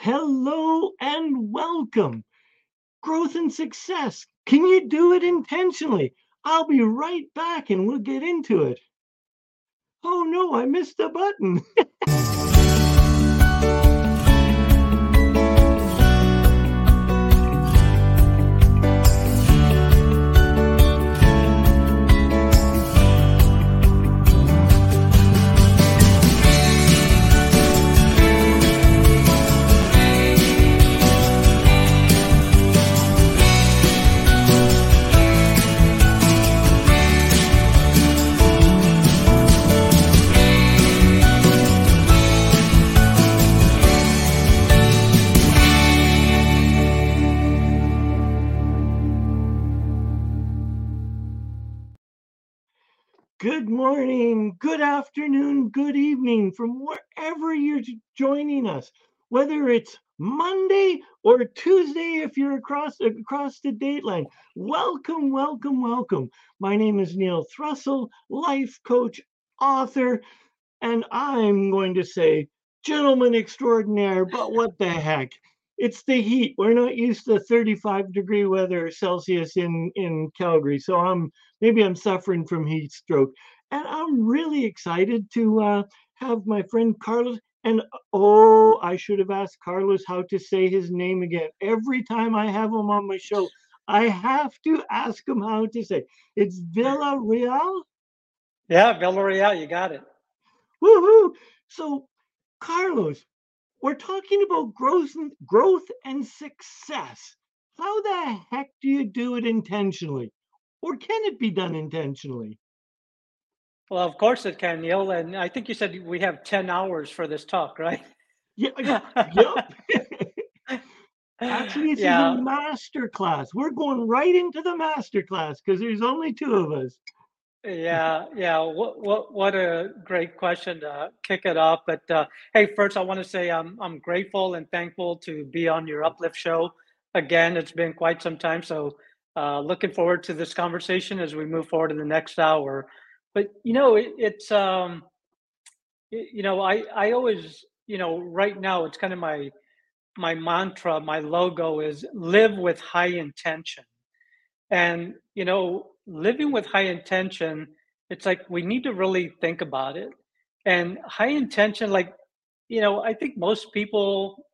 Hello and welcome. Growth and success. Can you do it intentionally? I'll be right back and we'll get into it. Oh no, I missed a button. morning, good afternoon, good evening from wherever you're joining us, whether it's Monday or Tuesday if you're across across the date line. Welcome, welcome, welcome. My name is Neil Thrussell, life coach, author, and I'm going to say gentleman extraordinaire, but what the heck? It's the heat. We're not used to 35 degree weather Celsius in in Calgary, so I'm maybe I'm suffering from heat stroke. And I'm really excited to uh, have my friend Carlos. And oh, I should have asked Carlos how to say his name again. Every time I have him on my show, I have to ask him how to say. It's Villarreal. Yeah, Villarreal, you got it. Woohoo! So, Carlos, we're talking about growth and growth and success. How the heck do you do it intentionally? Or can it be done intentionally? Well, of course it can, Neil. And I think you said we have 10 hours for this talk, right? Yeah. yep. Actually, it's yeah. a master class. We're going right into the master class because there's only two of us. Yeah, yeah. What what what a great question to kick it off. But uh, hey, first I want to say I'm I'm grateful and thankful to be on your Uplift show again. It's been quite some time, so uh, looking forward to this conversation as we move forward in the next hour. But you know, it, it's um, you know, I I always you know right now it's kind of my my mantra, my logo is live with high intention, and you know, living with high intention, it's like we need to really think about it. And high intention, like you know, I think most people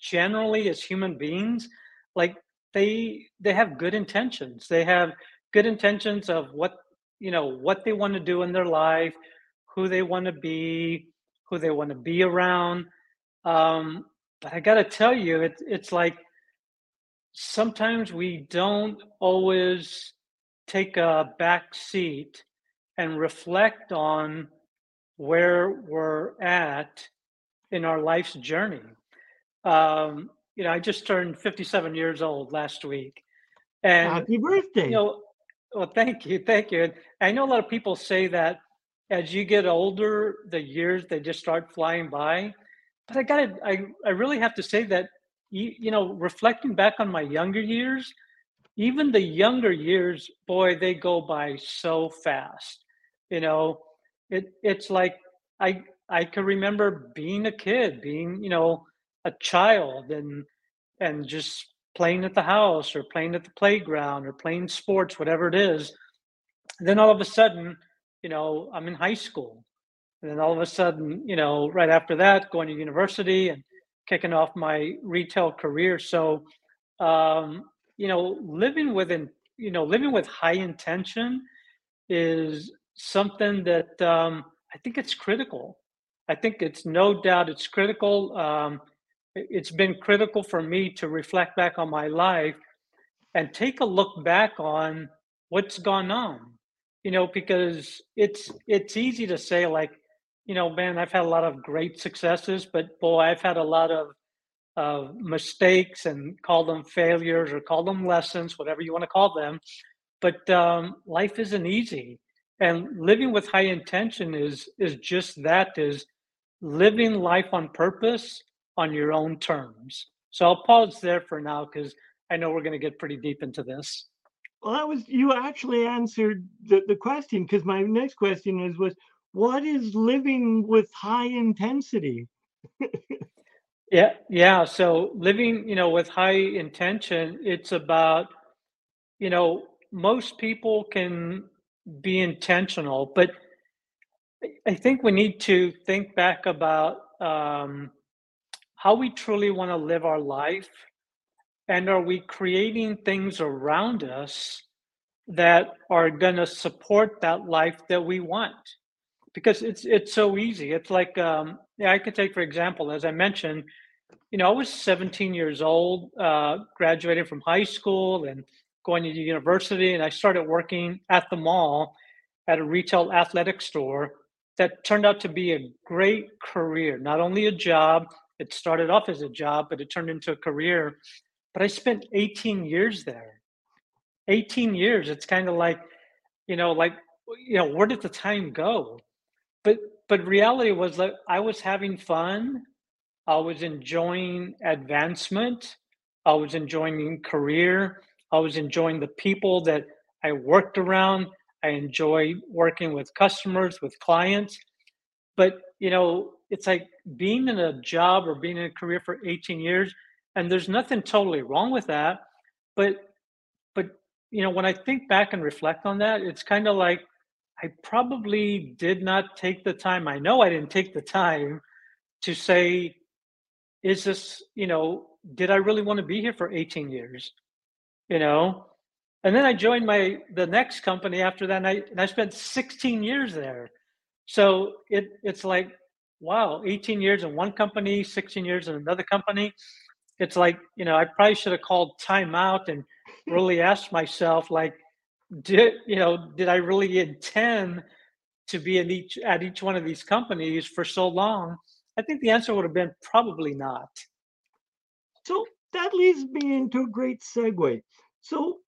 generally as human beings like they they have good intentions they have good intentions of what you know what they want to do in their life who they want to be who they want to be around um, but i got to tell you it, it's like sometimes we don't always take a back seat and reflect on where we're at in our life's journey um, you know, I just turned 57 years old last week. And happy birthday. You know, well, thank you. Thank you. I know a lot of people say that as you get older, the years they just start flying by. But I gotta I, I really have to say that you, you know, reflecting back on my younger years, even the younger years, boy, they go by so fast. You know, it it's like I I can remember being a kid, being, you know, a child and and just playing at the house or playing at the playground or playing sports whatever it is then all of a sudden you know i'm in high school. And then all of a sudden you know right after that going to university and kicking off my retail career. So um you know living within you know living with high intention is something that um i think it's critical. I think it's no doubt it's critical. Um it's been critical for me to reflect back on my life and take a look back on what's gone on you know because it's it's easy to say like you know man i've had a lot of great successes but boy i've had a lot of of mistakes and call them failures or call them lessons whatever you want to call them but um, life isn't easy and living with high intention is is just that is living life on purpose on your own terms. So I'll pause there for now because I know we're going to get pretty deep into this. Well, that was you actually answered the, the question because my next question is was what is living with high intensity? Yeah, yeah. So living, you know, with high intention, it's about, you know, most people can be intentional, but I think we need to think back about um, how we truly want to live our life, and are we creating things around us that are going to support that life that we want? Because it's it's so easy. It's like um, yeah, I could take for example, as I mentioned, you know, I was 17 years old, uh, graduated from high school and going to university, and I started working at the mall at a retail athletic store that turned out to be a great career. Not only a job, it started off as a job, but it turned into a career. But I spent 18 years there. 18 years. It's kind of like, you know, like, you know, where did the time go? But but reality was that I was having fun. I was enjoying advancement. I was enjoying career. I was enjoying the people that I worked around. I enjoy working with customers, with clients. But, you know, it's like being in a job or being in a career for 18 years, and there's nothing totally wrong with that. But, but, you know, when I think back and reflect on that, it's kind of like I probably did not take the time. I know I didn't take the time to say, is this, you know, did I really want to be here for 18 years? You know, and then I joined my the next company after that, and I, and I spent 16 years there. So it it's like, wow, 18 years in one company, 16 years in another company. It's like, you know, I probably should have called time out and really asked myself, like, did you know, did I really intend to be in each at each one of these companies for so long? I think the answer would have been probably not. So that leads me into a great segue. So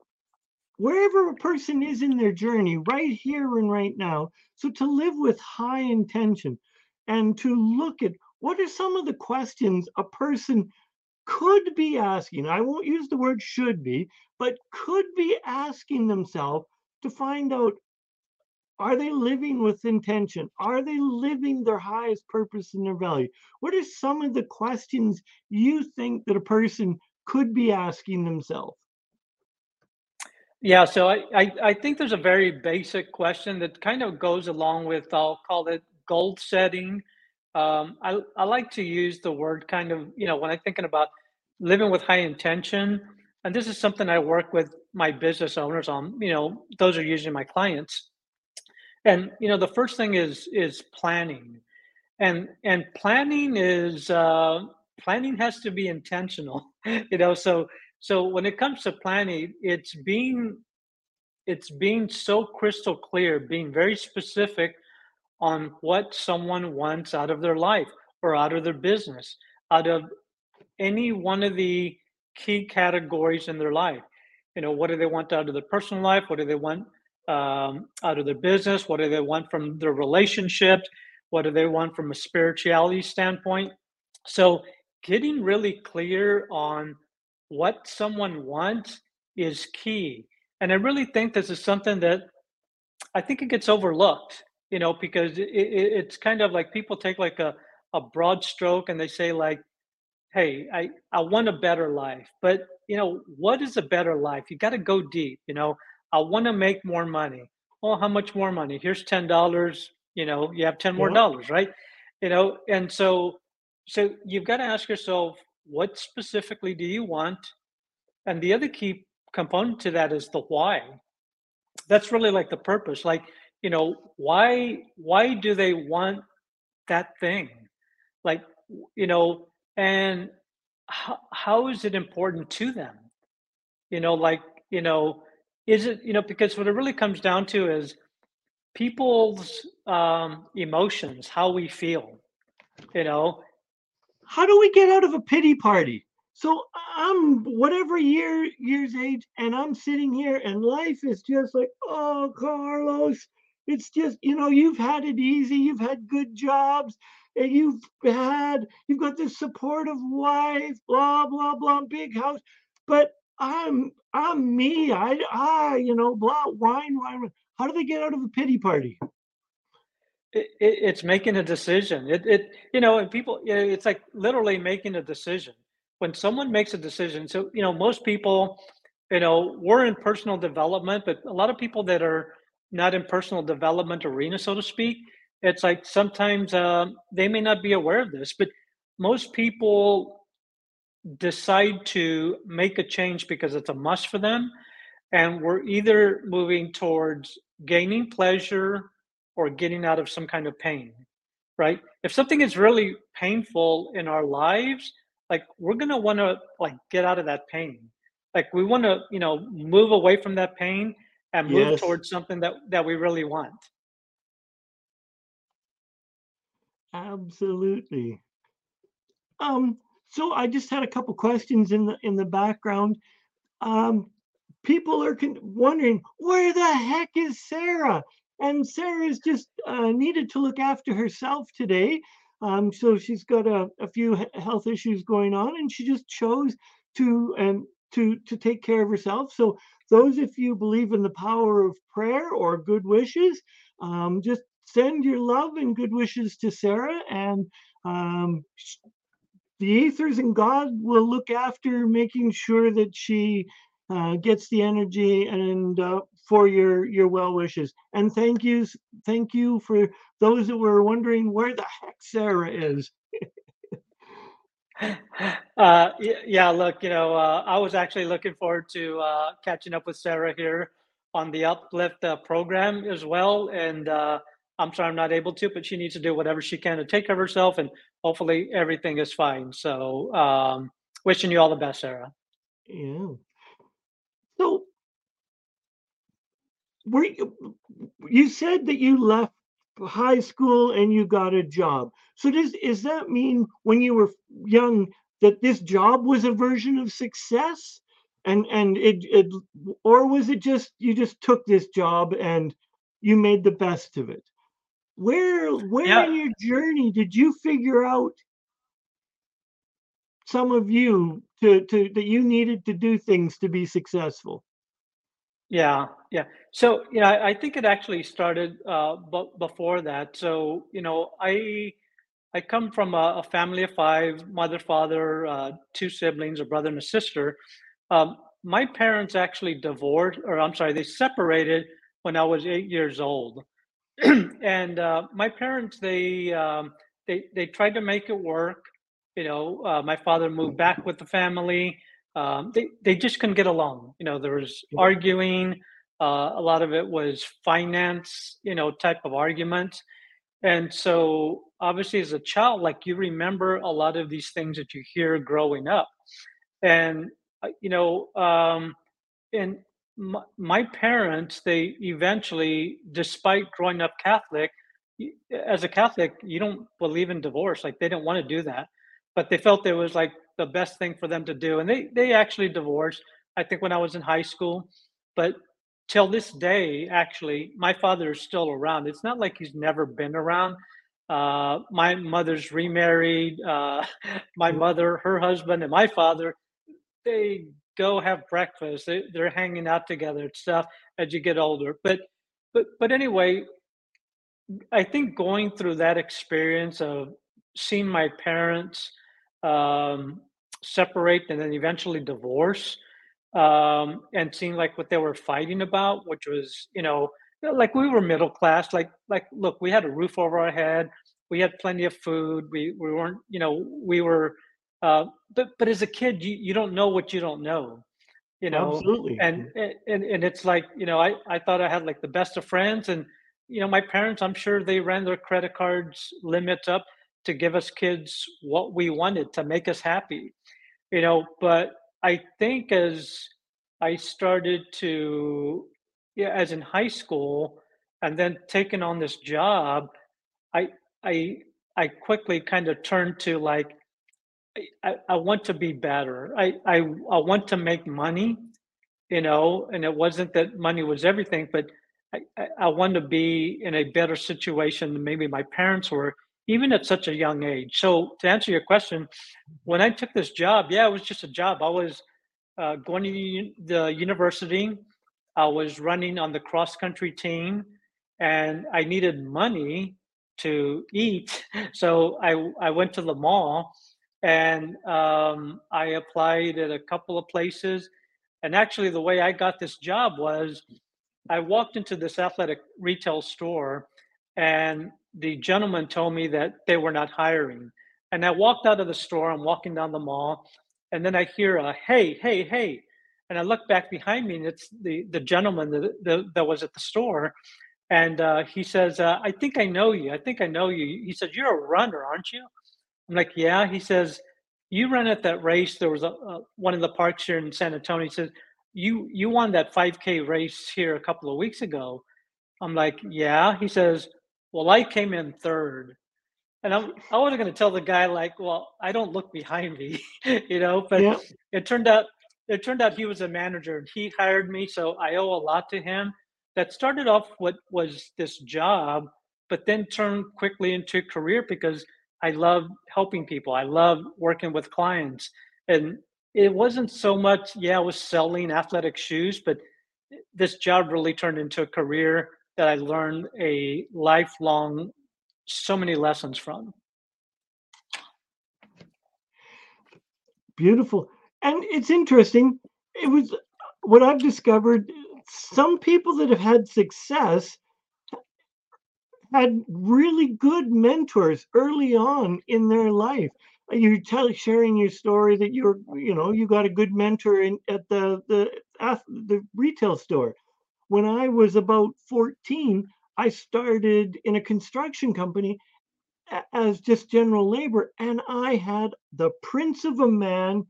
wherever a person is in their journey, right here and right now. So to live with high intention and to look at what are some of the questions a person could be asking. I won't use the word should be, but could be asking themselves to find out are they living with intention? Are they living their highest purpose and their value? What are some of the questions you think that a person could be asking themselves? Yeah, so I, I, I think there's a very basic question that kind of goes along with, I'll call it goal setting. Um, I, I like to use the word kind of, you know, when I'm thinking about living with high intention, and this is something I work with my business owners on, you know, those are usually my clients. And, you know, the first thing is, is planning. And, and planning is, uh, planning has to be intentional, you know, so so when it comes to planning, it's being it's being so crystal clear, being very specific on what someone wants out of their life or out of their business, out of any one of the key categories in their life. You know, what do they want out of their personal life? What do they want um, out of their business? What do they want from their relationships? What do they want from a spirituality standpoint? So, getting really clear on what someone wants is key. And I really think this is something that I think it gets overlooked, you know, because it, it, it's kind of like people take like a, a broad stroke and they say like, hey, I, I want a better life. But, you know, what is a better life? You got to go deep, you know, I want to make more money. Oh, how much more money? Here's $10, you know, you have 10 more dollars, right? You know, and so, so you've got to ask yourself, what specifically do you want? And the other key component to that is the why. That's really like the purpose. Like, you know, why why do they want that thing? Like, you know, and how, how is it important to them? You know, like, you know, is it, you know, because what it really comes down to is people's um, emotions, how we feel, you know, how do we get out of a pity party? So I'm whatever year years age, and I'm sitting here, and life is just like, oh, Carlos, it's just you know you've had it easy, you've had good jobs, and you've had you've got this supportive wife, blah blah blah, big house, but I'm I'm me, I I you know blah whine whine. How do they get out of a pity party? it, it, it's making a decision. It, it, you know, and people, it's like literally making a decision. When someone makes a decision, so you know, most people, you know, we're in personal development, but a lot of people that are not in personal development arena, so to speak, it's like sometimes uh, they may not be aware of this, but most people decide to make a change because it's a must for them, and we're either moving towards gaining pleasure or getting out of some kind of pain, right? If something is really painful in our lives, like we're gonna want to like get out of that pain. Like we want to, you know, move away from that pain and move Yes, towards something that that we really want. absolutely. Um, so I just had a couple questions in the in the background. Um, people are con- wondering where the heck is Sarah? And Sarah's just uh, needed to look after herself today. Um, so she's got a, a few health issues going on, and she just chose to um, to to take care of herself. So those of you believe in the power of prayer or good wishes, um, just send your love and good wishes to Sarah, and um, the ethers and God will look after making sure that she uh, gets the energy and uh, for your your well wishes. And thank yous, thank you for those that were wondering where the heck Sarah is. Uh, yeah, look, you know, uh, I was actually looking forward to uh, catching up with Sarah here on the Uplift uh, program as well. And uh, I'm sorry I'm not able to, but she needs to do whatever she can to take care of herself, and hopefully everything is fine. So, um, wishing you all the best, Sarah. Yeah. So were you, you said that you left high school and you got a job. So does is that mean when you were young that this job was a version of success? And and it, it or was it just you just took this job and you made the best of it? Where where Yeah, in your journey did you figure out some of you to to that you needed to do things to be successful? Yeah, yeah. So, yeah, I I think it actually started uh, b- before that. So, you know, I I come from a, a family of five, mother, father, uh, two siblings, a brother and a sister. Um, my parents actually divorced, or I'm sorry, they separated when I was eight years old. and uh, my parents, they um, they they tried to make it work. You know, uh, my father moved back with the family. Um, they they just couldn't get along. You know, there was arguing. Uh, a lot of it was finance. You know, type of arguments and so, obviously, as a child, like you remember a lot of these things that you hear growing up. And, uh, you know, um, and my, my parents, they eventually, despite growing up Catholic, as a Catholic, you don't believe in divorce. Like they didn't want to do that, but they felt there was like the best thing for them to do. And they, they actually divorced, I think, when I was in high school. But till this day, actually, my father is still around. It's not like he's never been around. Uh, my mother's remarried. Uh, my mother, her husband, and my father, they go have breakfast. They, they're hanging out together and stuff as you get older. But, but, but anyway, I think going through that experience of seeing my parents um, separate and then eventually divorce, um, and seeing like what they were fighting about, which was, you know, like we were middle class. Like, like, look, we had a roof over our head, we had plenty of food. We we weren't, you know, we were. Uh, but but as a kid, you you don't know what you don't know you know absolutely. and and and it's like you know i i thought i had like the best of friends and you know my parents i'm sure they ran their credit cards limits up to give us kids what we wanted to make us happy you know but i think as i started to yeah as in high school and then taking on this job i i i quickly kind of turned to like I, I want to be better. I, I I want to make money, you know, and it wasn't that money was everything, but I, I, I want to be in a better situation than maybe my parents were, even at such a young age. So to answer your question, when I took this job, yeah, it was just a job. I was uh, going to the university. I was running on the cross country team, and I needed money to eat. So I I went to the mall and um, I applied at a couple of places. And actually, the way I got this job was I walked into this athletic retail store, and the gentleman told me that they were not hiring. And I walked out of the store. I'm walking down the mall, and then I hear a "Hey, hey, hey!" And I look back behind me, and it's the the gentleman that that, that was at the store, and uh, he says, uh, "I think I know you. I think I know you." He says, "You're a runner, aren't you?" I'm like, "Yeah." He says, "You ran at that race. There was a, a one in the parks here in San Antonio." He says, "You you won that 5K race here a couple of weeks ago." I'm like, "Yeah." He says, "Well, I came in third. And I'm, I wasn't going to tell the guy like, "Well, I don't look behind me," you know. But Yeah. it turned out it turned out he was a manager and he hired me, so I owe a lot to him. That started off what was this job, but then turned quickly into a career because I love helping people. I love working with clients. And it wasn't so much, yeah, I was selling athletic shoes, but this job really turned into a career that I learned a lifelong, so many lessons from. Beautiful. And it's interesting. It was what I've discovered. Some people that have had success had really good mentors early on in their life. You're tell, sharing your story that you're, you know, you got a good mentor in at the the ath- the retail store. When I was about 14, I started in a construction company as just general labor, and I had the prince of a man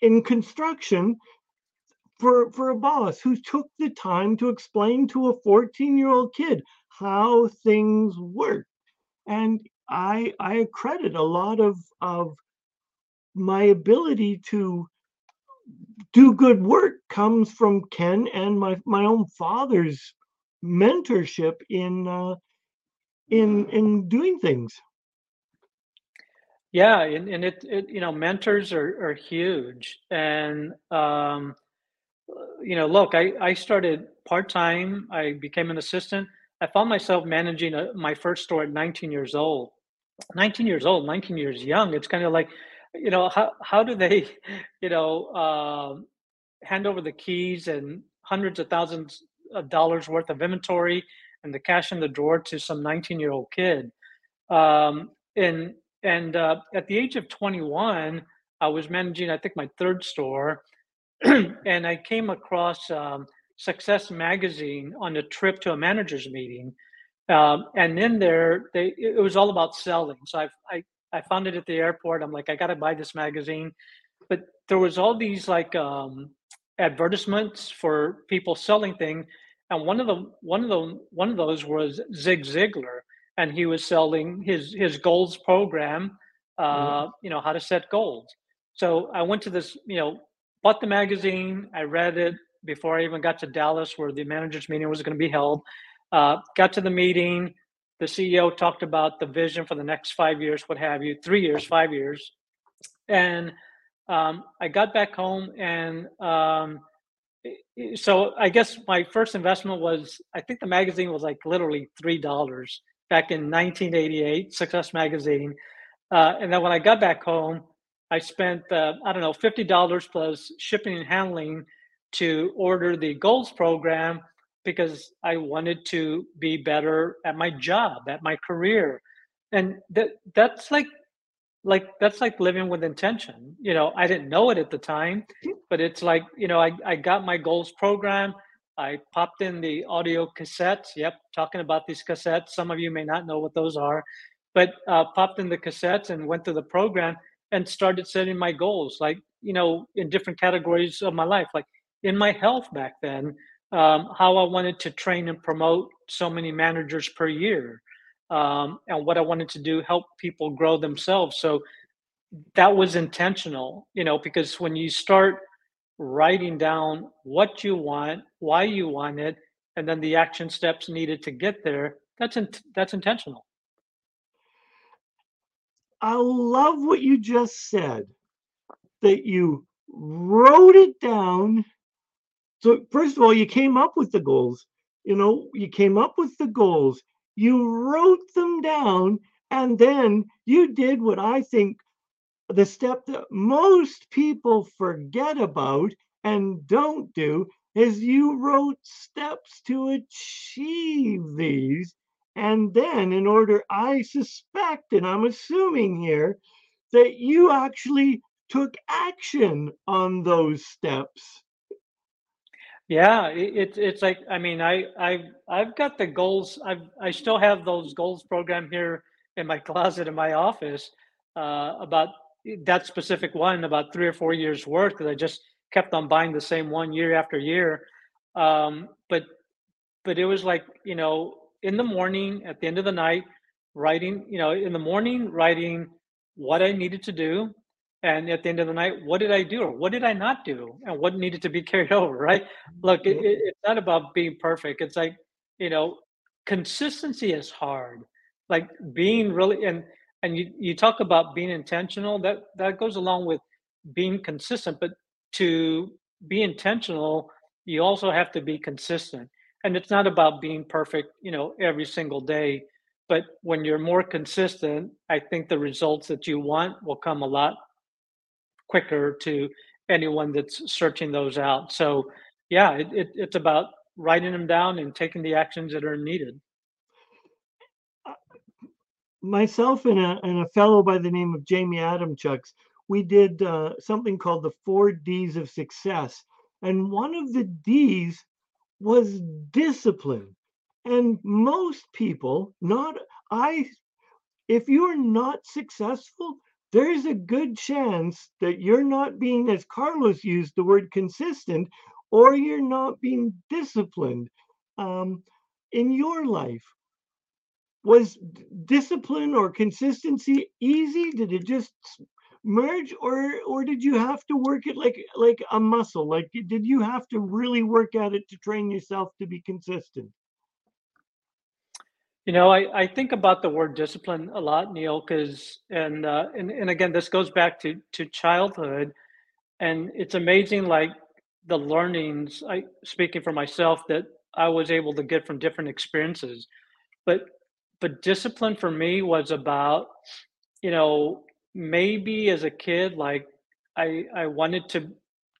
in construction for for a boss who took the time to explain to a 14 year old kid how things work and i i credit a lot of of my ability to do good work comes from ken and my my own father's mentorship in uh, in in doing things Yeah, and, and it, it, you know, mentors are, are huge. And, um, you know, look, I, I started part time. I became an assistant. I found myself managing a, my first store at 19 years old. 19 years old, 19 years young. It's kind of like, you know, how how do they, you know, um, hand over the keys and hundreds of thousands of dollars worth of inventory and the cash in the drawer to some 19 year old kid? Um, and and uh, at the age of 21, I was managing, I think, my third store, and I came across um, Success Magazine on a trip to a managers meeting, um, and in there, they it was all about selling. So I I I found it at the airport. I'm like, I got to buy this magazine, but there was all these like um, advertisements for people selling things, and one of them one of them one of those was Zig Ziglar, and he was selling his his goals program. Uh, you know how to set goals. So I went to this, you know, bought the magazine. I read it before I even got to Dallas, where the managers meeting was going to be held. Uh, got to the meeting. The CEO talked about the vision for the next five years, what have you, three years, five years, and um, I got back home and um, so I guess my first investment was I think the magazine was like literally three dollars back in 1988, Success Magazine. Uh, and then when I got back home, I spent uh, I don't know fifty dollars plus shipping and handling to order the goals program because I wanted to be better at my job, at my career, and that that's like like that's like living with intention you know? I didn't know it at the time but it's like you know i, I got my goals program. I popped in the audio cassettes. Yep talking about these cassettes. Some of you may not know what those are but uh, popped in the cassettes and went through the program and started setting my goals like you know in different categories of my life like in my health back then um, how i wanted to train and promote so many managers per year um, and what I wanted to do help people grow themselves. So that was intentional, you know, because when you start writing down what you want, why you want it, and then the action steps needed to get there, that's in, that's intentional. i love what you just said that you wrote it down So first of all, you came up with the goals. You know, you came up with the goals. you wrote them down, and then you did what I think the step that most people forget about and don't do is you wrote steps to achieve these. And then, in order, I suspect, and I'm assuming here, that you actually took action on those steps. Yeah, it, it's it's like I mean I I I've got the goals. I've I still have those goals program here in my closet in my office uh, about that specific one about three or four years worth because I just kept on buying the same one year after year. Um, but but it was like you know in the morning at the end of the night writing you know in the morning writing what I needed to do and at the end of the night what did i do? Or what did i not do? And what needed to be carried over right? Look it, it, it's not about being perfect. It's like you know consistency is hard. Like being really and and you, you talk about being intentional. That that goes along with being consistent. But to be intentional you also have to be consistent. And it's not about being perfect you know every single day. But when you're more consistent i think the results that you want will come a lot quicker to anyone that's searching those out. So yeah, it, it, it's about writing them down and taking the actions that are needed. Myself and a, and a fellow by the name of Jamie Adamchuks, we did uh, something called the four D's of success. And one of the D's was discipline. And most people, not I, if you're not successful, there's a good chance that you're not being, as Carlos used the word consistent, or you're not being disciplined um, in your life. Was discipline or consistency easy? Did it just merge, or or did you have to work it like like a muscle? Like did you have to really work at it to train yourself to be consistent? You know, I, I think about the word discipline a lot, Neil, because and, uh, and and again, this goes back to to childhood, and it's amazing, like the learnings. I speaking for myself that I was able to get from different experiences, but but discipline for me was about, you know, maybe as a kid, like I I wanted to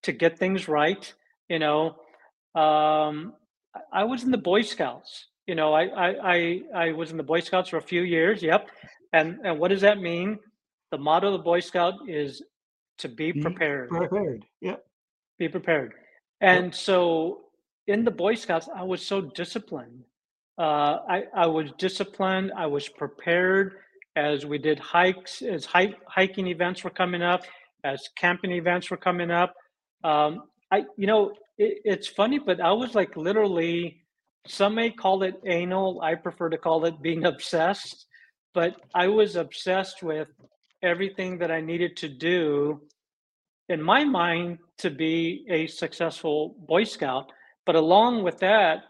to get things right. You know, um, I was in the Boy Scouts you know, I, I, I, I was in the Boy Scouts for a few years. Yep. And, and what does that mean? The motto of the Boy Scout is to be Be prepared. prepared. Yep. Be prepared. And so in the Boy Scouts, I was so disciplined. Uh, I, I was disciplined. I was prepared as we did hikes, as hike, hiking events were coming up, as camping events were coming up. Um, I, you know, it, it's funny, but I was like literally some may call it anal. I prefer to call it being obsessed. But I was obsessed with everything that I needed to do in my mind to be a successful Boy Scout. But along with that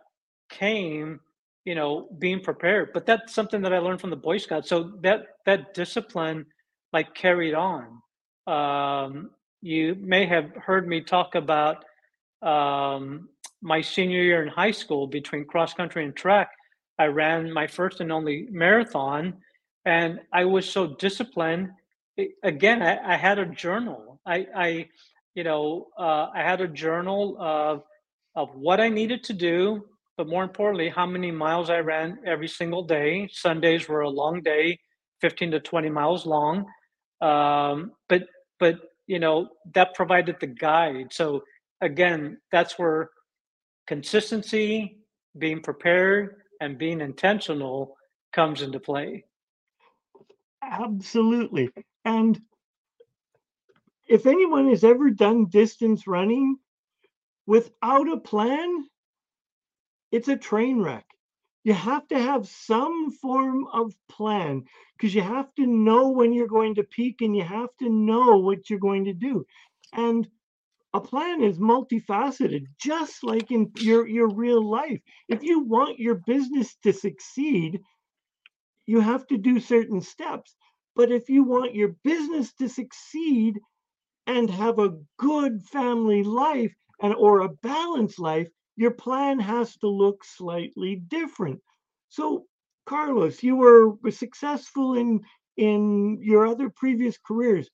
came, you know, being prepared. But that's something that I learned from the Boy Scouts. So that that discipline like carried on. Um, you may have heard me talk about um, my senior year in high school between cross country and track, I ran my first and only marathon. And I was so disciplined. Again, I, I, had a journal. I, I you know, uh, I had a journal of, of what I needed to do, but more importantly, how many miles I ran every single day. Sundays were a long day, 15 to 20 miles long. Um, but, but, you know, that provided the guide. So again, that's where consistency, being prepared, and being intentional comes into play. Absolutely. And if anyone has ever done distance running without a plan, it's a train wreck. You have to have some form of plan because you have to know when you're going to peak and you have to know what you're going to do. And a plan is multifaceted, just like in your, your real life. If you want your business to succeed, you have to do certain steps. But if you want your business to succeed and have a good family life and or a balanced life, your plan has to look slightly different. So Carlos, you were successful in in your other previous careers.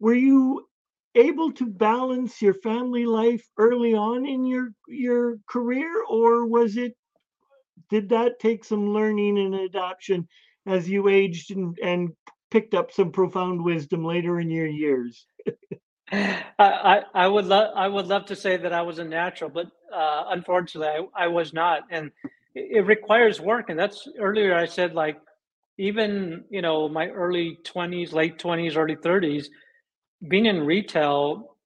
Were you able to balance your family life early on in your your career or was it did that take some learning and adoption as you aged and, and picked up some profound wisdom later in your years? I, I, I would love I would love to say that I was a natural, but uh, unfortunately I, I was not, and it, it requires work. And that's earlier I said like even you know my early twenties, late twenties, early thirties, being in retail,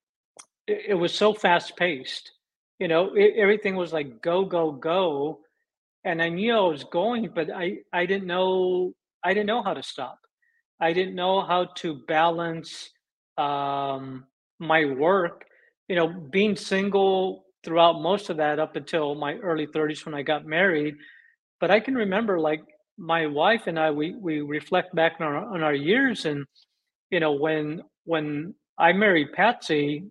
it, it was so fast paced. You know, it, everything was like go go go, and I knew I was going, but I I didn't know I didn't know how to stop. I didn't know how to balance um, my work. You know, being single throughout most of that up until my early 30s when I got married. But I can remember like my wife and I we we reflect back on our on our years and you know when when I married Patsy,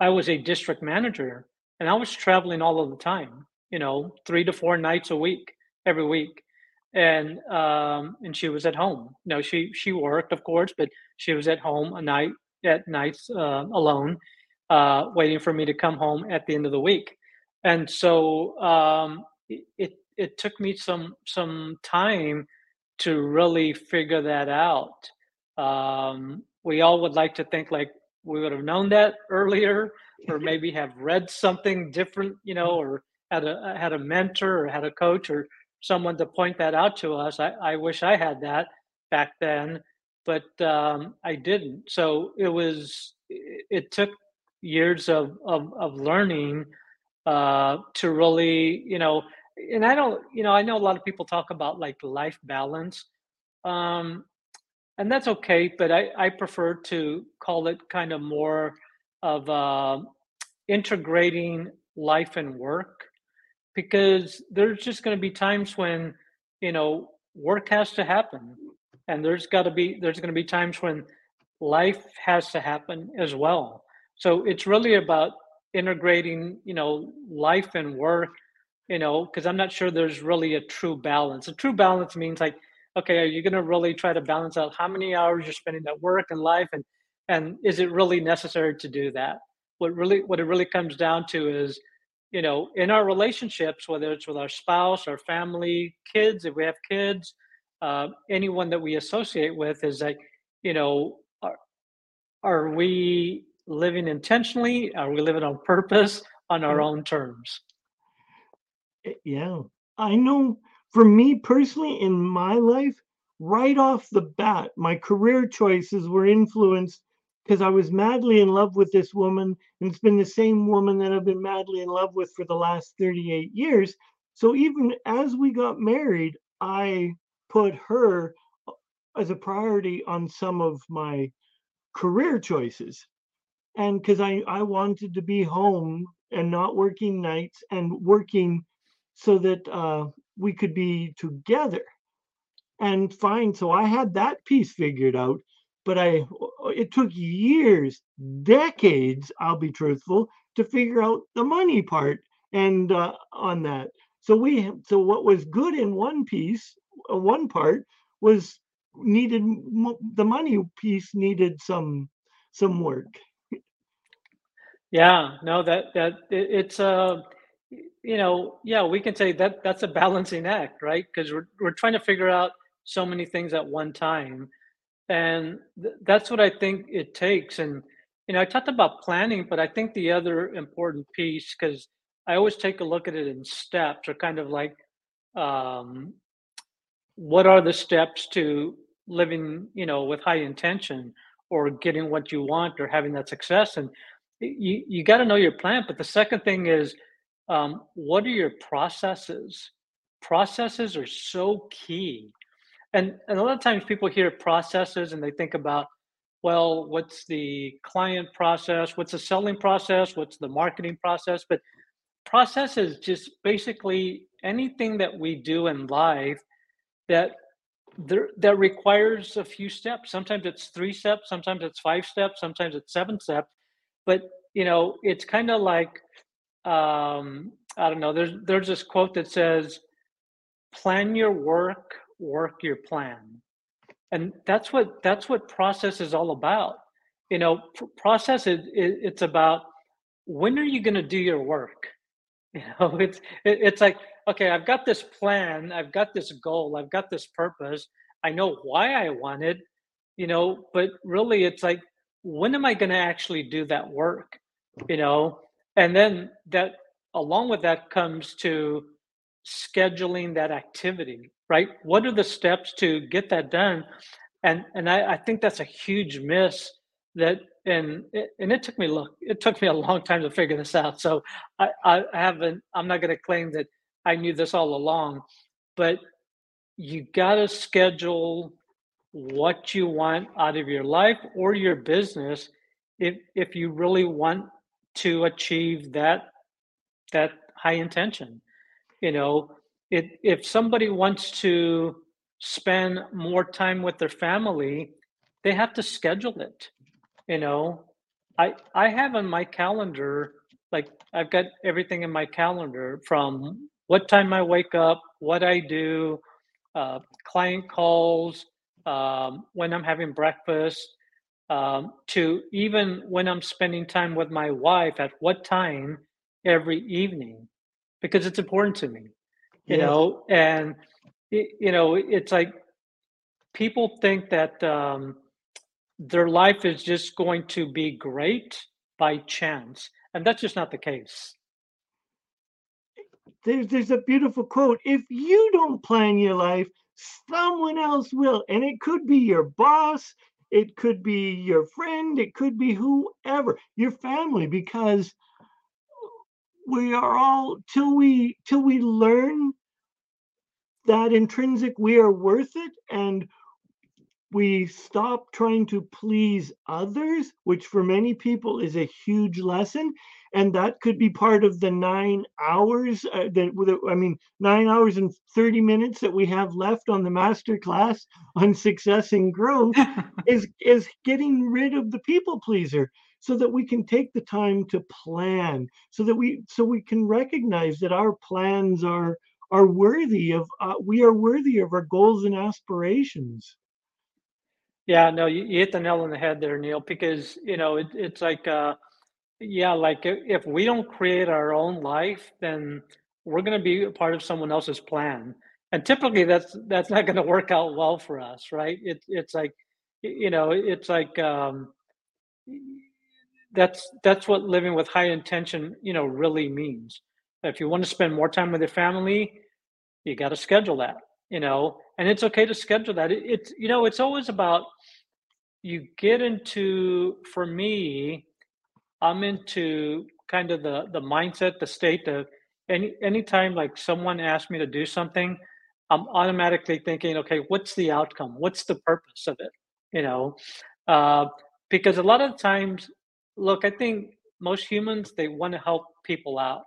I was a district manager and I was traveling all of the time you know, three to four nights a week, every week. And um, and she was at home. You know, she she worked, of course, but she was at home a night at nights uh, alone, uh, waiting for me to come home at the end of the week. And so um, it it took me some some time to really figure that out. Um, we all would like to think like we would have known that earlier, or maybe have read something different, you know, or had a had a mentor or had a coach or someone to point that out to us. I, I wish I had that back then, but um, I didn't. So it was it took years of of, of learning uh, to really you know. And I don't you know I know a lot of people talk about like life balance, um, and that's okay. But I I prefer to call it kind of more of uh, integrating life and work because there's just going to be times when you know work has to happen and there's got to be there's going to be times when life has to happen as well so it's really about integrating you know life and work you know because i'm not sure there's really a true balance a true balance means like okay are you going to really try to balance out how many hours you're spending at work and life and and is it really necessary to do that what really what it really comes down to is you know, in our relationships, whether it's with our spouse, our family, kids, if we have kids, uh, anyone that we associate with, is like, you know, are, are we living intentionally? Are we living on purpose on our own terms? Eh, yeah. I know for me personally in my life, right off the bat, my career choices were influenced because I was madly in love with this woman, and it's been the same woman that I've been madly in love with for the last 38 years. So even as we got married, I put her uh, as a priority on some of my career choices. And because I, I wanted to be home and not working nights and working so that uh, we could be together and fine. So I had that piece figured out but I it took years, decades, I'll be truthful, to figure out the money part and uh, on that. So we so what was good in one piece, uh, one part was needed the money piece needed some some work. Yeah, no, that that it, it's uh you know yeah we can say that that's a balancing act right? Because we're, we're trying to figure out so many things at one time. And th- that's what i think it takes. And you know i talked about planning but i think the other important piece because i always take a look at it in steps or kind of like um, what are the steps to living you know with high intention or getting what you want or having that success? And you you got to know your plan but the second thing is um, what are your processes? Processes are so key. And, and a lot of times people hear processes and they think about well what's the client process? What's the selling process? What's the marketing process? But process is just basically anything that we do in life that there that requires a few steps. Sometimes it's three steps sometimes it's five steps sometimes it's seven steps. But you know it's kind of like um i don't know there's there's this quote that says plan your work, work your plan. And that's what that's what process is all about. You know, process is it, it's about when are you going to do your work? You know, it's it, it's like okay, I've got this plan, I've got this goal, I've got this purpose. I know why I want it, you know, but really it's like when am I going to actually do that work? You know, and then that along with that comes to scheduling that activity right? What are the steps to get that done? And and i, I think that's a huge miss that and and it took me look it took me a long time to figure this out. So i i haven't i'm not going to claim that i knew this all along but you got to schedule what you want out of your life or your business if if you really want to achieve that that high intention. You know it, if somebody wants to spend more time with their family they have to schedule it you know? I i have on my calendar like i've got everything in my calendar from what time i wake up what i do uh, client calls um, when i'm having breakfast um, to even when i'm spending time with my wife at what time every evening because it's important to me you Yes. know and it, you know it's like people think that um, their life is just going to be great by chance and that's just not the case There's there's a beautiful quote. If you don't plan your life, someone else will. And it could be your boss, it could be your friend, it could be whoever, your family, because we are all till we till we learn that intrinsic we are worth it and we stop trying to please others, which for many people is a huge lesson. And that could be part of the nine hours uh, that, I mean, nine hours and 30 minutes that we have left on the master class on success and growth is, is getting rid of the people pleaser so that we can take the time to plan so that we, so we can recognize that our plans are, are worthy of, uh, we are worthy of our goals and aspirations. yeah no you, you hit the nail on the head there neil because you know it, it's like uh yeah like if we don't create our own life then we're going to be a part of someone else's plan. And typically that's that's not going to work out well for us right? It, it's like you know it's like um that's that's what living with high intention you know really means. If you want to spend more time with your family you got to schedule that you know? And it's okay to schedule that. It, it's you know it's always about you get into for me i'm into kind of the the mindset the state of any anytime like someone asks me to do something i'm automatically thinking okay what's the outcome? What's the purpose of it? You know? Uh, because a lot of times look i think most humans they want to help people out.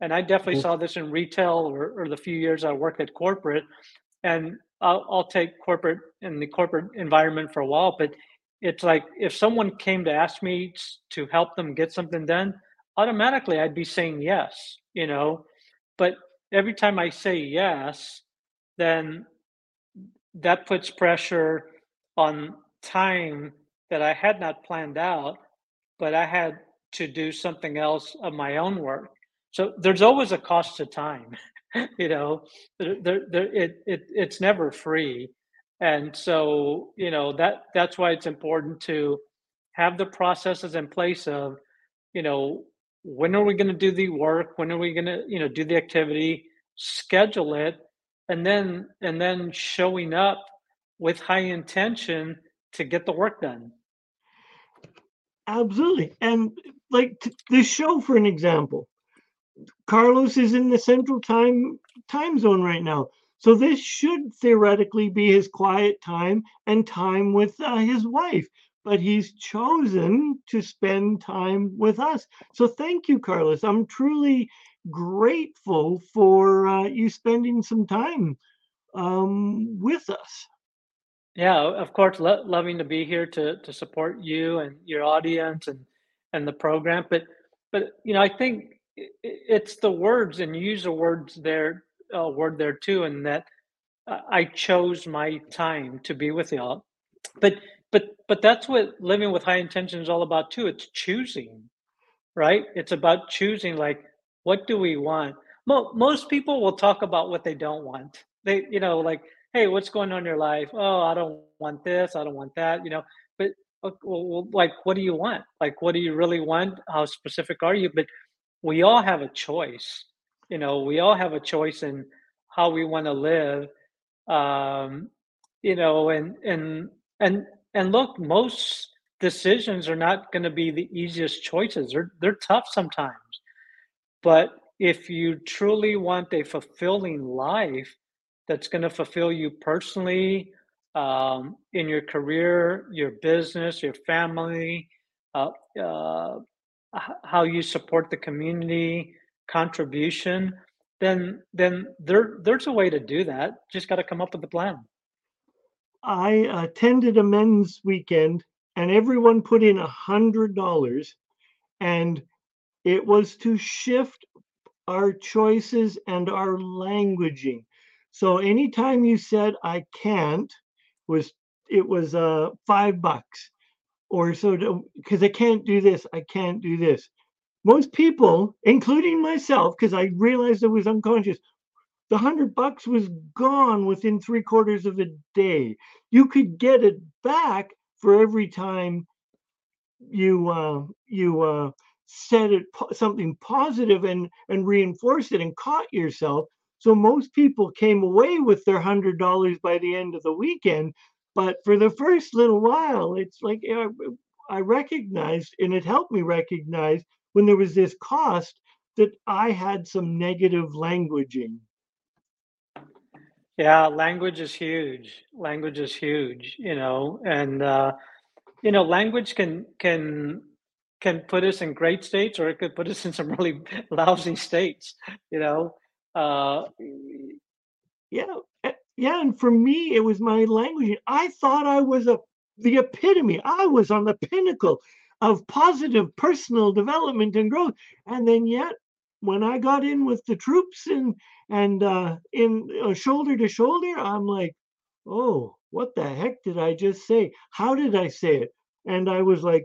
And i definitely Mhm. saw this in retail or, or the few years i worked at corporate. And I'll, I'll take corporate in the corporate environment for a while but it's like if someone came to ask me to help them get something done automatically i'd be saying yes you know? But every time i say yes then that puts pressure on time that i had not planned out but i had to do something else of my own work. So there's always a cost to time you know? There, there, it, it it's never free and so you know that that's why it's important to have the processes in place of you know when are we going to do the work when are we going to you know do the activity schedule it and then and then showing up with high intention to get the work done Absolutely. And like t- this show, for an example, Carlos is in the central time time zone right now. So this should theoretically be his quiet time and time with uh, his wife, but he's chosen to spend time with us. So thank you, Carlos. I'm truly grateful for uh, you spending some time um, with us. Yeah, of course, lo- loving to be here to to support you and your audience and and the program. But but you know, I think it's the words and use the words there uh, word there too, and that uh, I chose my time to be with y'all. But but but that's what living with high intention is all about too. It's choosing, right? It's about choosing. Like, what do we want? Mo- most people will talk about what they don't want. They, you know, like, hey, what's going on in your life? Oh, I don't want this. I don't want that. You know, but well, like, what do you want? Like, what do you really want? How specific are you? But we all have a choice. You know, we all have a choice in how we want to live. Um, you know, and and and and look, most decisions are not going to be the easiest choices. They're they're tough sometimes. But if you truly want a fulfilling life that's going to fulfill you personally, um, in your career, your business, your family, uh, uh, how you support the community, contribution, then then there there's a way to do that. Just got to come up with a plan. I attended a men's weekend, and everyone put in a hundred dollars, and it was to shift our choices and our languaging. So anytime you said I can't, was it was uh five bucks or so because I can't do this, I can't do this. Most people, including myself, because I realized I was unconscious, the hundred bucks was gone within three quarters of a day. You could get it back for every time you uh, you uh, said it something positive and and reinforced it and caught yourself. So most people came away with their hundred dollars by the end of the weekend. But for the first little while, it's like I, I recognized, and it helped me recognize when there was this cost that I had some negative languaging. Yeah, language is huge. Language is huge, you know, and uh, you know, language can can can put us in great states or it could put us in some really lousy states, you know. Uh, yeah, eh, yeah, and for me, it was my language. I thought I was a the epitome. I was on the pinnacle of positive personal development and growth, and then yet when I got in with the troops and and uh, in uh, shoulder to shoulder, I'm like, oh, what the heck did I just say? How did I say it? And I was like,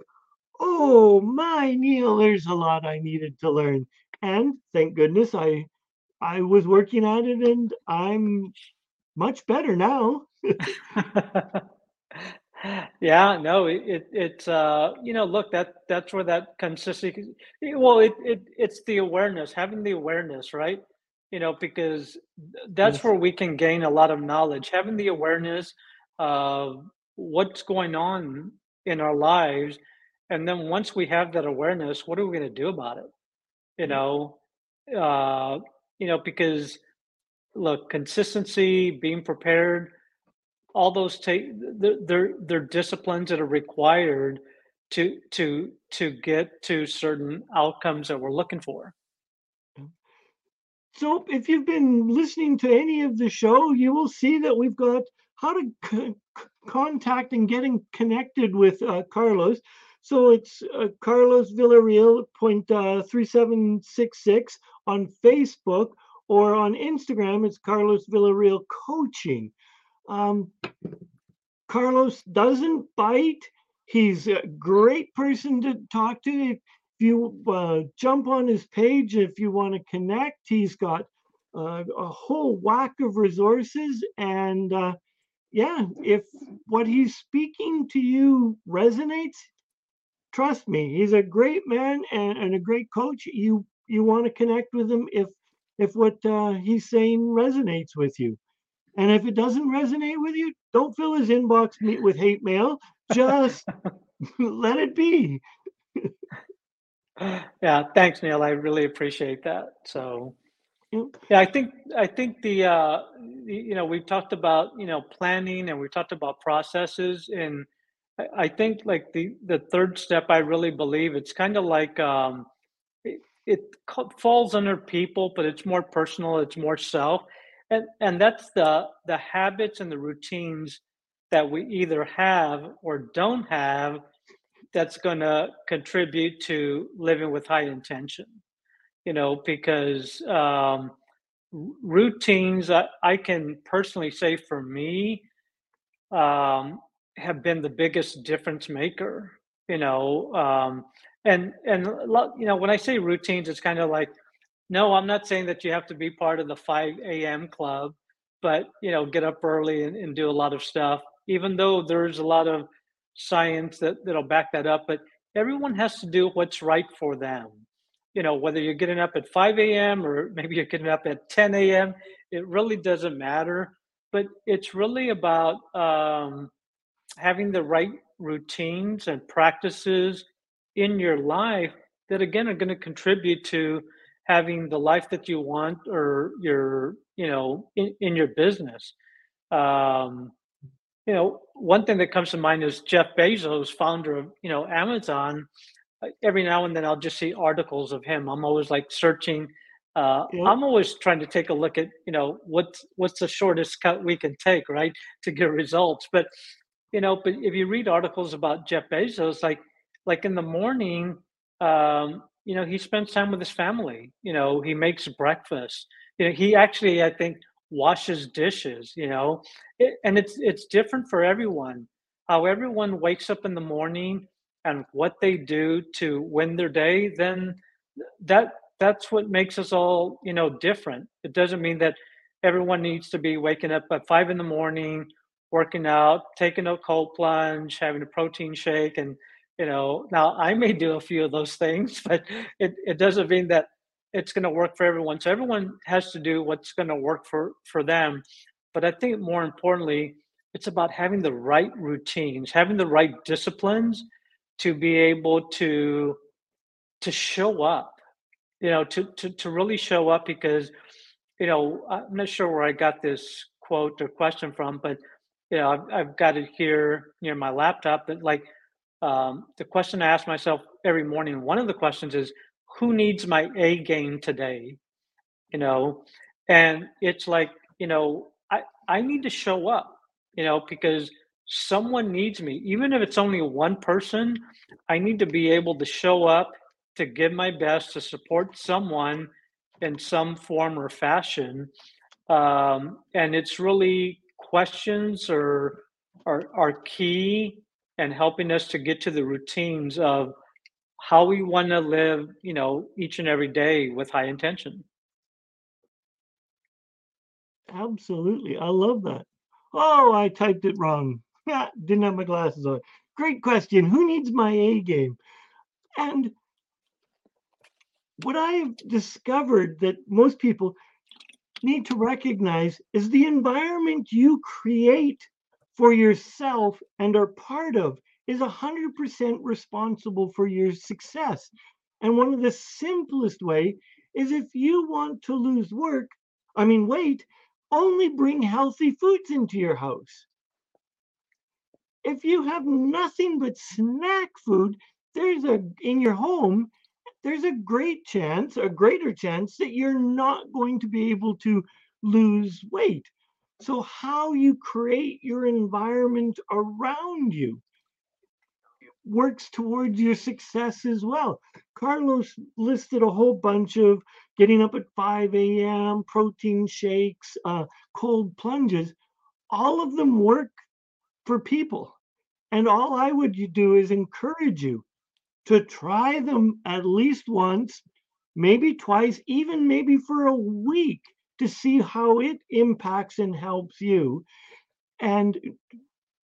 oh my Neil, there's a lot I needed to learn. And thank goodness I I was working at it and I'm much better now. yeah, no, it, it it's uh you know look that that's where that consistency well it, it it's the awareness having the awareness right? You know because that's where we can gain a lot of knowledge having the awareness of what's going on in our lives and then once we have that awareness what are we going to do about it? You know uh you know because look consistency being prepared all those take they're they're disciplines that are required to to to get to certain outcomes that we're looking for So if you've been listening to any of the show, you will see that we've got how to c- contact and getting connected with uh, Carlos. So it's uh, Carlos Villarreal point uh, three seven six six on Facebook or on Instagram. It's Carlos Villarreal Coaching. Um, Carlos doesn't bite. He's a great person to talk to. If you uh, jump on his page, if you want to connect, he's got uh, a whole whack of resources. And uh, yeah, if what he's speaking to you resonates, trust me, he's a great man and, and a great coach. You you want to connect with him if if what uh, he's saying resonates with you. And if it doesn't resonate with you, don't fill his inbox with hate mail. Just let it be. yeah thanks neil. I really appreciate that. So yeah i think i think the uh you know we've talked about you know planning and we've talked about processes. And i, I think like the the third step i really believe it's kind of like um it, it falls under people but it's more personal it's more self and and that's the the habits and the routines that we either have or don't have that's going to contribute to living with high intention you know because um routines I, I can personally say for me um, have been the biggest difference maker you know um, and and you know when i say routines it's kind of like no i'm not saying that you have to be part of the 5 a.m club but you know get up early and, and do a lot of stuff even though there's a lot of science that, that'll back that up but everyone has to do what's right for them. You know whether you're getting up at 5 a.m or maybe you're getting up at 10 a.m it really doesn't matter but it's really about um, having the right routines and practices in your life that again are going to contribute to having the life that you want or your you know in, in your business. Um, you know one thing that comes to mind is jeff bezos founder of you know amazon. Every now and then i'll just see articles of him. I'm always like searching uh, yeah. i'm always trying to take a look at you know what's what's the shortest cut we can take right to get results. But you know but if you read articles about jeff bezos like like in the morning um, you know he spends time with his family you know he makes breakfast. You know he actually i think washes dishes you know? It, and it's it's different for everyone how everyone wakes up in the morning and what they do to win their day then that that's what makes us all you know different. It doesn't mean that everyone needs to be waking up at five in the morning working out taking a cold plunge having a protein shake and you know now i may do a few of those things but it, it doesn't mean that it's going to work for everyone. So everyone has to do what's going to work for for them. But i think more importantly it's about having the right routines having the right disciplines to be able to to show up you know to to, to really show up because you know i'm not sure where i got this quote or question from but you know i've, I've got it here near my laptop but like um, the question I ask myself every morning, one of the questions is, who needs my A game today? You know, and it's like, you know, I, I need to show up, you know, because someone needs me. Even if it's only one person, I need to be able to show up to give my best to support someone in some form or fashion. Um, and it's really questions or are, are key and helping us to get to the routines of how we want to live, you know, each and every day with high intention. Absolutely. I love that. Oh, I typed it wrong. Didn't have my glasses on. Great question. Who needs my A game? And what I've discovered that most people need to recognize is the environment you create for yourself and are part of is 100% responsible for your success. And one of the simplest way is if you want to lose work, I mean weight, only bring healthy foods into your house. If you have nothing but snack food, there's a in your home, there's a great chance, a greater chance that you're not going to be able to lose weight. So, how you create your environment around you works towards your success as well. Carlos listed a whole bunch of getting up at 5 a.m., protein shakes, uh, cold plunges. All of them work for people. And all I would do is encourage you to try them at least once, maybe twice, even maybe for a week to see how it impacts and helps you. And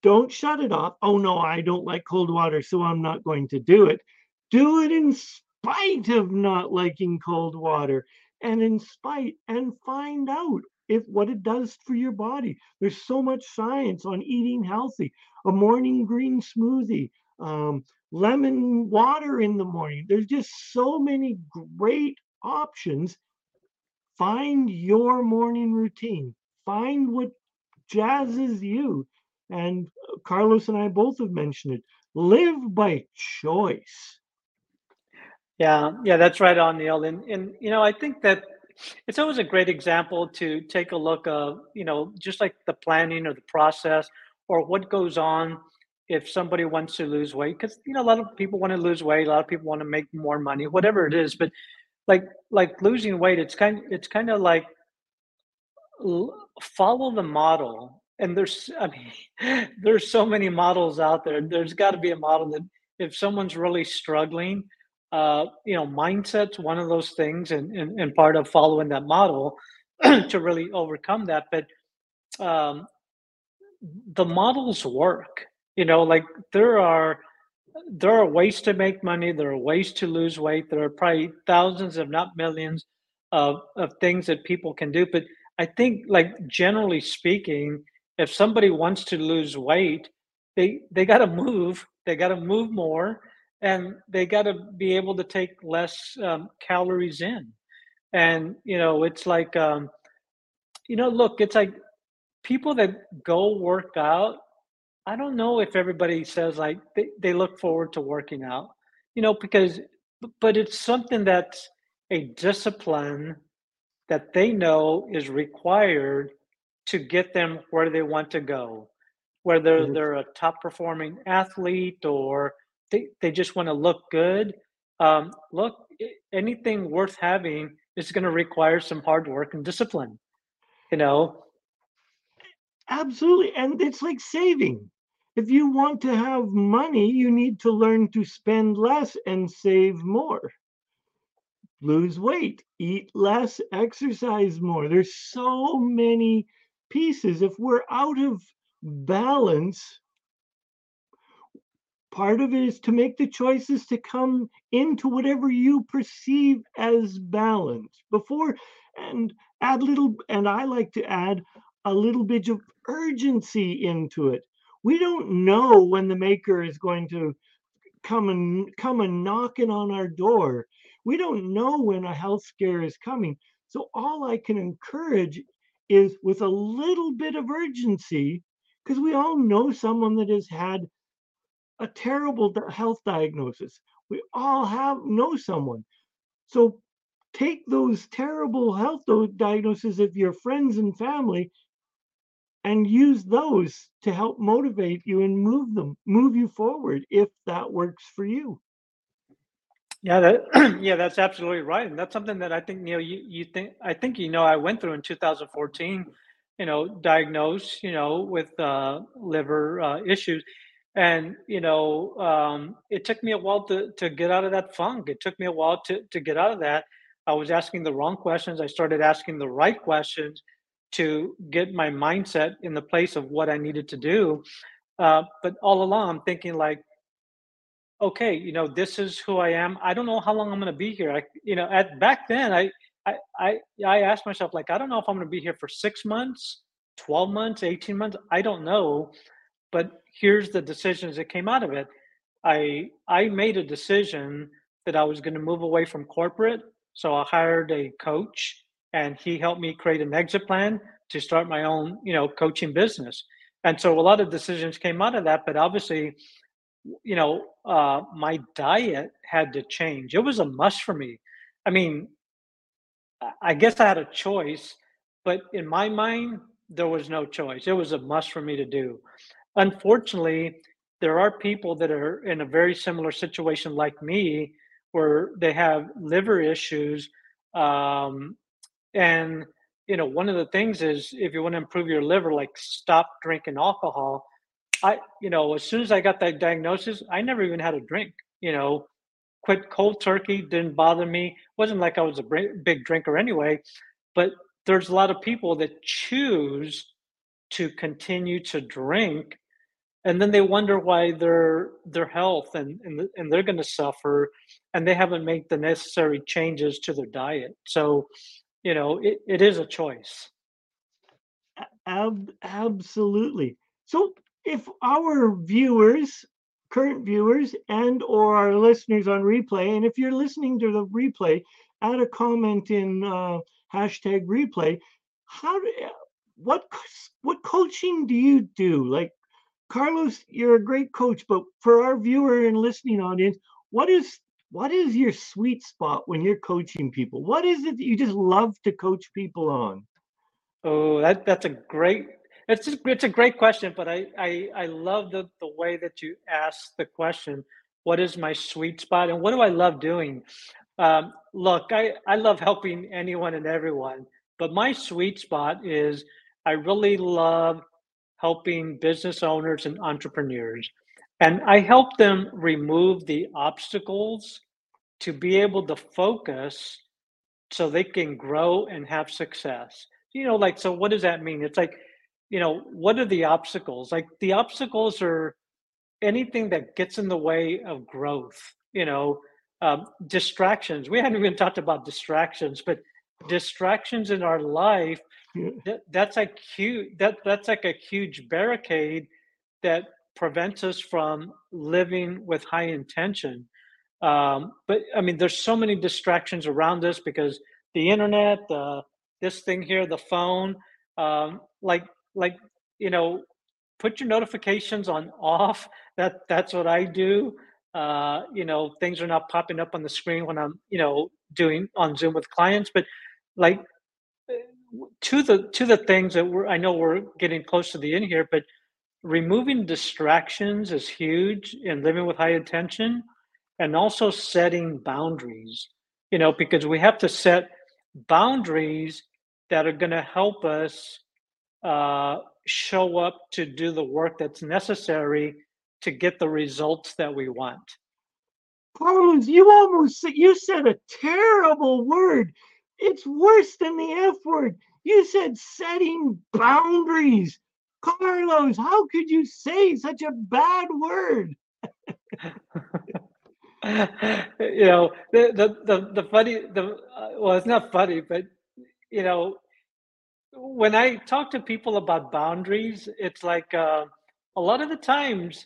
don't shut it off. Oh, no, I don't like cold water, so I'm not going to do it. Do it in spite of not liking cold water and in spite and find out if what it does for your body. There's so much science on eating healthy. A morning green smoothie, um, lemon water in the morning. There's just so many great options Find your morning routine. Find what jazzes you. And uh, Carlos and I both have mentioned it. Live by choice. Yeah, yeah, that's right on, Neil. And and you know, I think that it's always a great example to take a look of, you know, just like the planning or the process or what goes on if somebody wants to lose weight. Because you know, a lot of people want to lose weight, a lot of people want to make more money, whatever it is. But like like losing weight it's kind it's kind of like follow the model. And there's, I mean, there's so many models out there. There's got to be a model that if someone's really struggling, uh, you know, mindset's one of those things, and, and, and part of following that model to really overcome that. But um, the models work. You know, like there are there are ways to make money. There are ways to lose weight. There are probably thousands, if not millions, of of things that people can do. But I think, like generally speaking, if somebody wants to lose weight, they they got to move. They got to move more, and they got to be able to take less um, calories in. And you know, it's like, um, you know, look, it's like people that go work out I don't know if everybody says like they, they look forward to working out, you know, because, but it's something that's a discipline that they know is required to get them where they want to go, whether Mhm. they're a top performing athlete or they, they just want to look good. Um, look, anything worth having is going to require some hard work and discipline, you know? Absolutely. And it's like saving. If you want to have money, you need to learn to spend less and save more. Lose weight, eat less, exercise more. There's so many pieces. If we're out of balance, part of it is to make the choices to come into whatever you perceive as balance before and add little and i like to add a little bit of urgency into it we don't know when the maker is going to come and come and knocking on our door we don't know when a health scare is coming so all i can encourage is with a little bit of urgency because we all know someone that has had a terrible health diagnosis. We all have know someone. So take those terrible health diagnoses of your friends and family and use those to help motivate you and move them, move you forward if that works for you. Yeah, that yeah, that's absolutely right, and that's something that I think know you you think I think you know I went through in 2014, you know, diagnosed you know with uh, liver uh, issues, and you know um, it took me a while to to get out of that funk. It took me a while to to get out of that. I was asking the wrong questions. I started asking the right questions to get my mindset in the place of what I needed to do. Uh, but all along, I'm thinking like okay, you know, this is who I am. I don't know how long I'm going to be here. I, you know, at back then, I, I, I, I asked myself, like, I don't know if I'm going to be here for six months, 12 months, 18 months. I don't know. But here's the decisions that came out of it. I, I made a decision that I was going to move away from corporate. So I hired a coach and he helped me create an exit plan to start my own, you know, coaching business. And so a lot of decisions came out of that, but obviously you know, uh, my diet had to change. It was a must for me. I mean, I guess I had a choice, but in my mind, there was no choice. It was a must for me to do. Unfortunately, there are people that are in a very similar situation like me, where they have liver issues. Um, and, you know, one of the things is if you want to improve your liver, like stop drinking alcohol I, you know, as soon as I got that diagnosis, I never even had a drink. You know, quit cold turkey, didn't bother me. wasn't like I was a big drinker anyway. But there's a lot of people that choose to continue to drink, and then they wonder why their their health and and, and they're going to suffer, and they haven't made the necessary changes to their diet. So, you know, it, it is a choice. Ab- absolutely. So if our viewers, current viewers, and or our listeners on replay, and if you're listening to the replay, add a comment in uh, hashtag replay. How do uh, what what coaching do you do? Like Carlos, you're a great coach, but for our viewer and listening audience, what is what is your sweet spot when you're coaching people? What is it that you just love to coach people on? Oh, that that's a great it's just, it's a great question, but I, I I love the the way that you ask the question. What is my sweet spot, and what do I love doing? Um, look, I I love helping anyone and everyone. but my sweet spot is I really love helping business owners and entrepreneurs. And I help them remove the obstacles to be able to focus so they can grow and have success. You know, like, so what does that mean? It's like, you know, what are the obstacles? Like, the obstacles are anything that gets in the way of growth, you know, um, distractions. We haven't even talked about distractions, but distractions in our life that, that's like huge that that's like a huge barricade that prevents us from living with high intention. Um, but i mean there's so many distractions around us because the internet uh, this thing here the phone um, like like you know put your notifications on off. That that's what i do. Uh, you know things are not popping up on the screen when i'm you know doing on zoom with clients. But like to the to the things that we're I know we're getting close to the end here, but removing distractions is huge in living with high attention and also setting boundaries. You know, because we have to set boundaries that are going to help us uh, show up to do the work that's necessary to get the results that we want. Carlos, you almost you said a terrible word. It's worse than the F word. You said setting boundaries. Carlos, how could you say such a bad word? you know, the, the, the, the funny, the, uh, well, it's not funny, but, you know, when I talk to people about boundaries, it's like uh, a lot of the times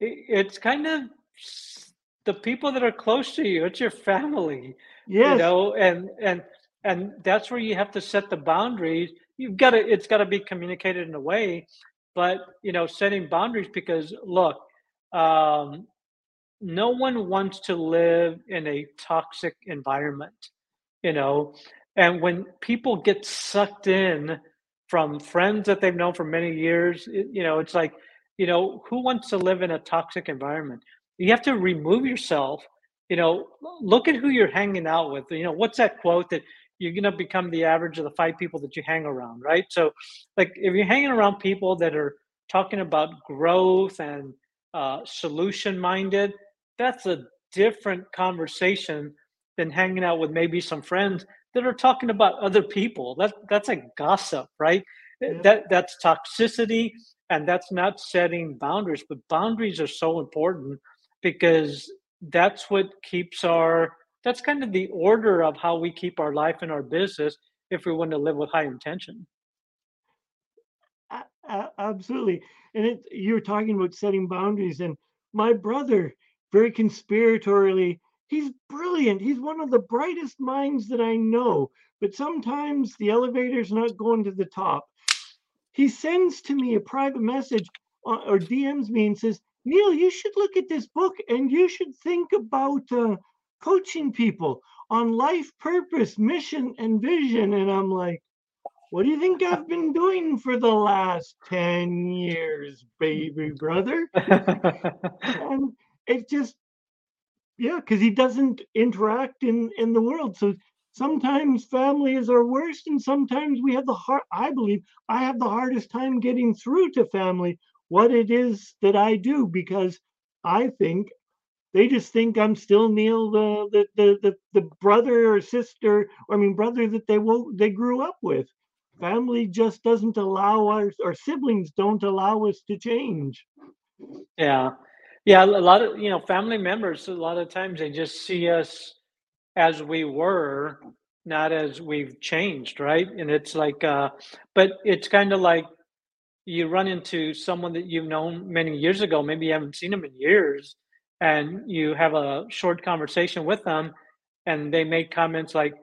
it, it's kind of the people that are close to you, it's your family, yes. you know, and, and, and that's where you have to set the boundaries you've got to it's got to be communicated in a way but you know setting boundaries because look um, no one wants to live in a toxic environment you know? And when people get sucked in from friends that they've known for many years it, you know it's like you know who wants to live in a toxic environment? You have to remove yourself you know? Look at who you're hanging out with you know what's that quote that you're going to become the average of the five people that you hang around, right? So, like, if you're hanging around people that are talking about growth and uh, solution minded, that's a different conversation than hanging out with maybe some friends that are talking about other people. That that's a gossip, right? Yeah. That that's toxicity, and that's not setting boundaries. But boundaries are so important because that's what keeps our that's kind of the order of how we keep our life and our business if we want to live with high intention. absolutely. And it, you were talking about setting boundaries, and my brother, very conspiratorially, he's brilliant. He's one of the brightest minds that I know, but sometimes the elevator's not going to the top. He sends to me a private message uh, or DMs me and says, Neil, you should look at this book and you should think about uh, coaching people on life purpose, mission, and vision. And I'm like, what do you think I've been doing for the last 10 years, baby brother? and it just, yeah, because he doesn't interact in, in the world. So sometimes family is our worst, and sometimes we have the hard, I believe I have the hardest time getting through to family what it is that I do because I think they just think I'm still Neil, the the the the, the brother or sister, or I mean brother that they will they grew up with. Family just doesn't allow us, or siblings don't allow us to change. Yeah, yeah. A lot of you know family members. A lot of times they just see us as we were, not as we've changed, right? And it's like, uh, but it's kind of like you run into someone that you've known many years ago. Maybe you haven't seen them in years and you have a short conversation with them and they make comments like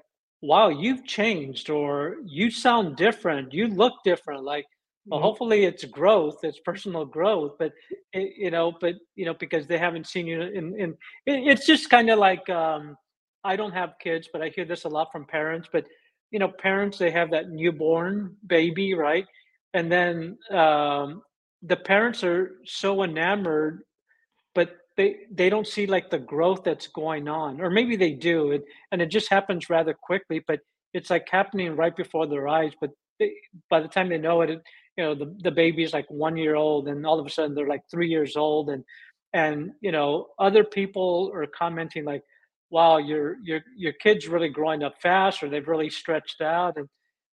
wow you've changed or you sound different you look different like well mm-hmm. hopefully it's growth it's personal growth but it, you know but you know because they haven't seen you in in it's just kind of like um i don't have kids but i hear this a lot from parents but you know parents they have that newborn baby right and then um the parents are so enamored they they don't see like the growth that's going on or maybe they do it, and it just happens rather quickly but it's like happening right before their eyes. But they, by the time they know it, it, you know, the, the baby is like one year old and all of a sudden they're like three years old. And, and, you know, other people are commenting like, wow, your, your, your kid's really growing up fast or they've really stretched out. And,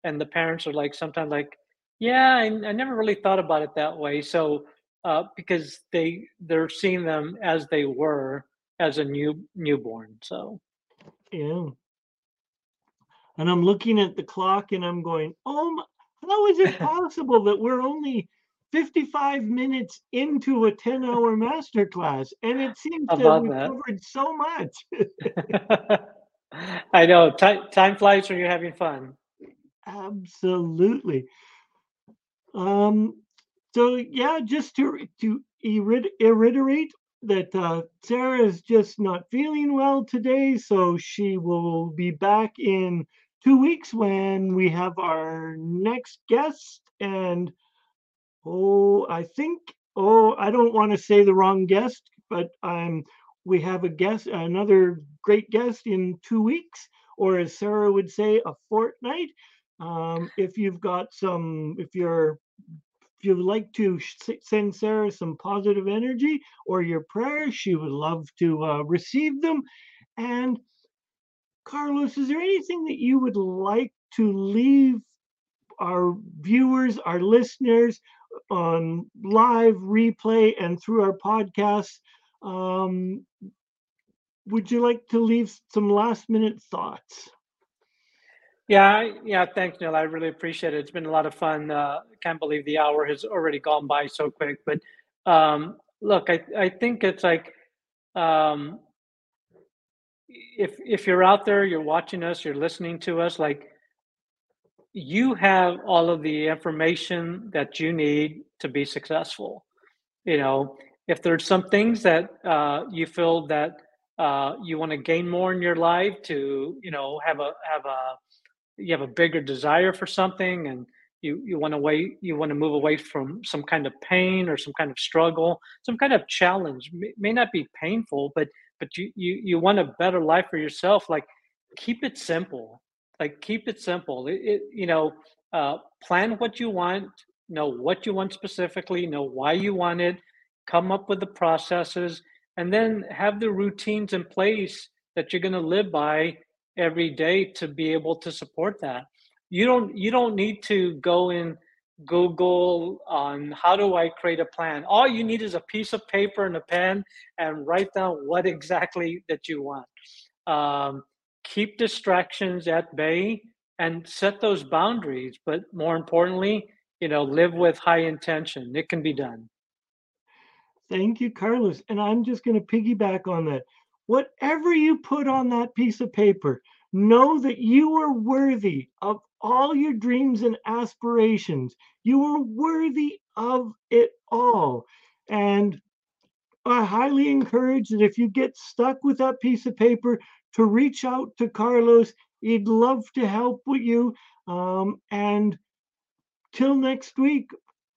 and the parents are like, sometimes like, yeah, I, I never really thought about it that way. So, uh, because they, they're seeing them as they were as a new newborn. So, yeah. And I'm looking at the clock and I'm going, oh, my, how is it possible that we're only 55 minutes into a 10 hour masterclass? And it seems that we've that? covered so much. I know. Time, time flies when you're having fun. Absolutely. Um, so yeah, just to to reiterate that uh, Sarah is just not feeling well today, so she will be back in two weeks when we have our next guest. And oh, I think oh, I don't want to say the wrong guest, but um, we have a guest, another great guest in two weeks, or as Sarah would say, a fortnight. Um, if you've got some, if you're if you'd like to send Sarah some positive energy or your prayers, she would love to uh, receive them. And Carlos, is there anything that you would like to leave our viewers, our listeners on live replay and through our podcast? Um, would you like to leave some last minute thoughts? Yeah, yeah. Thanks, Neil. I really appreciate it. It's been a lot of fun. Uh, can't believe the hour has already gone by so quick. But um, look, I I think it's like um, if if you're out there, you're watching us, you're listening to us, like you have all of the information that you need to be successful. You know, if there's some things that uh, you feel that uh, you want to gain more in your life to, you know, have a have a you have a bigger desire for something and you you want to wait you want to move away from some kind of pain or some kind of struggle some kind of challenge. May, may not be painful but but you you you want a better life for yourself. Like keep it simple. Like keep it simple. It, it you know uh, plan what you want know what you want specifically know why you want it come up with the processes and then have the routines in place that you're going to live by every day to be able to support that. You don't you don't need to go in google on how do i create a plan. All you need is a piece of paper and a pen and write down what exactly that you want. Um, keep distractions at bay and set those boundaries but more importantly you know live with high intention. It can be done. Thank you carlos. And i'm just going to piggyback on that Whatever you put on that piece of paper, know that you are worthy of all your dreams and aspirations. You are worthy of it all. And I highly encourage that if you get stuck with that piece of paper, to reach out to Carlos. He'd love to help with you. Um, and till next week,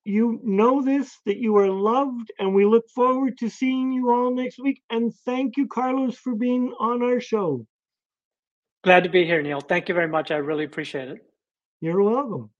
you know this, that you are loved, and we look forward to seeing you all next week. And thank you, Carlos, for being on our show. Glad to be here, Neil. Thank you very much. I really appreciate it. You're welcome.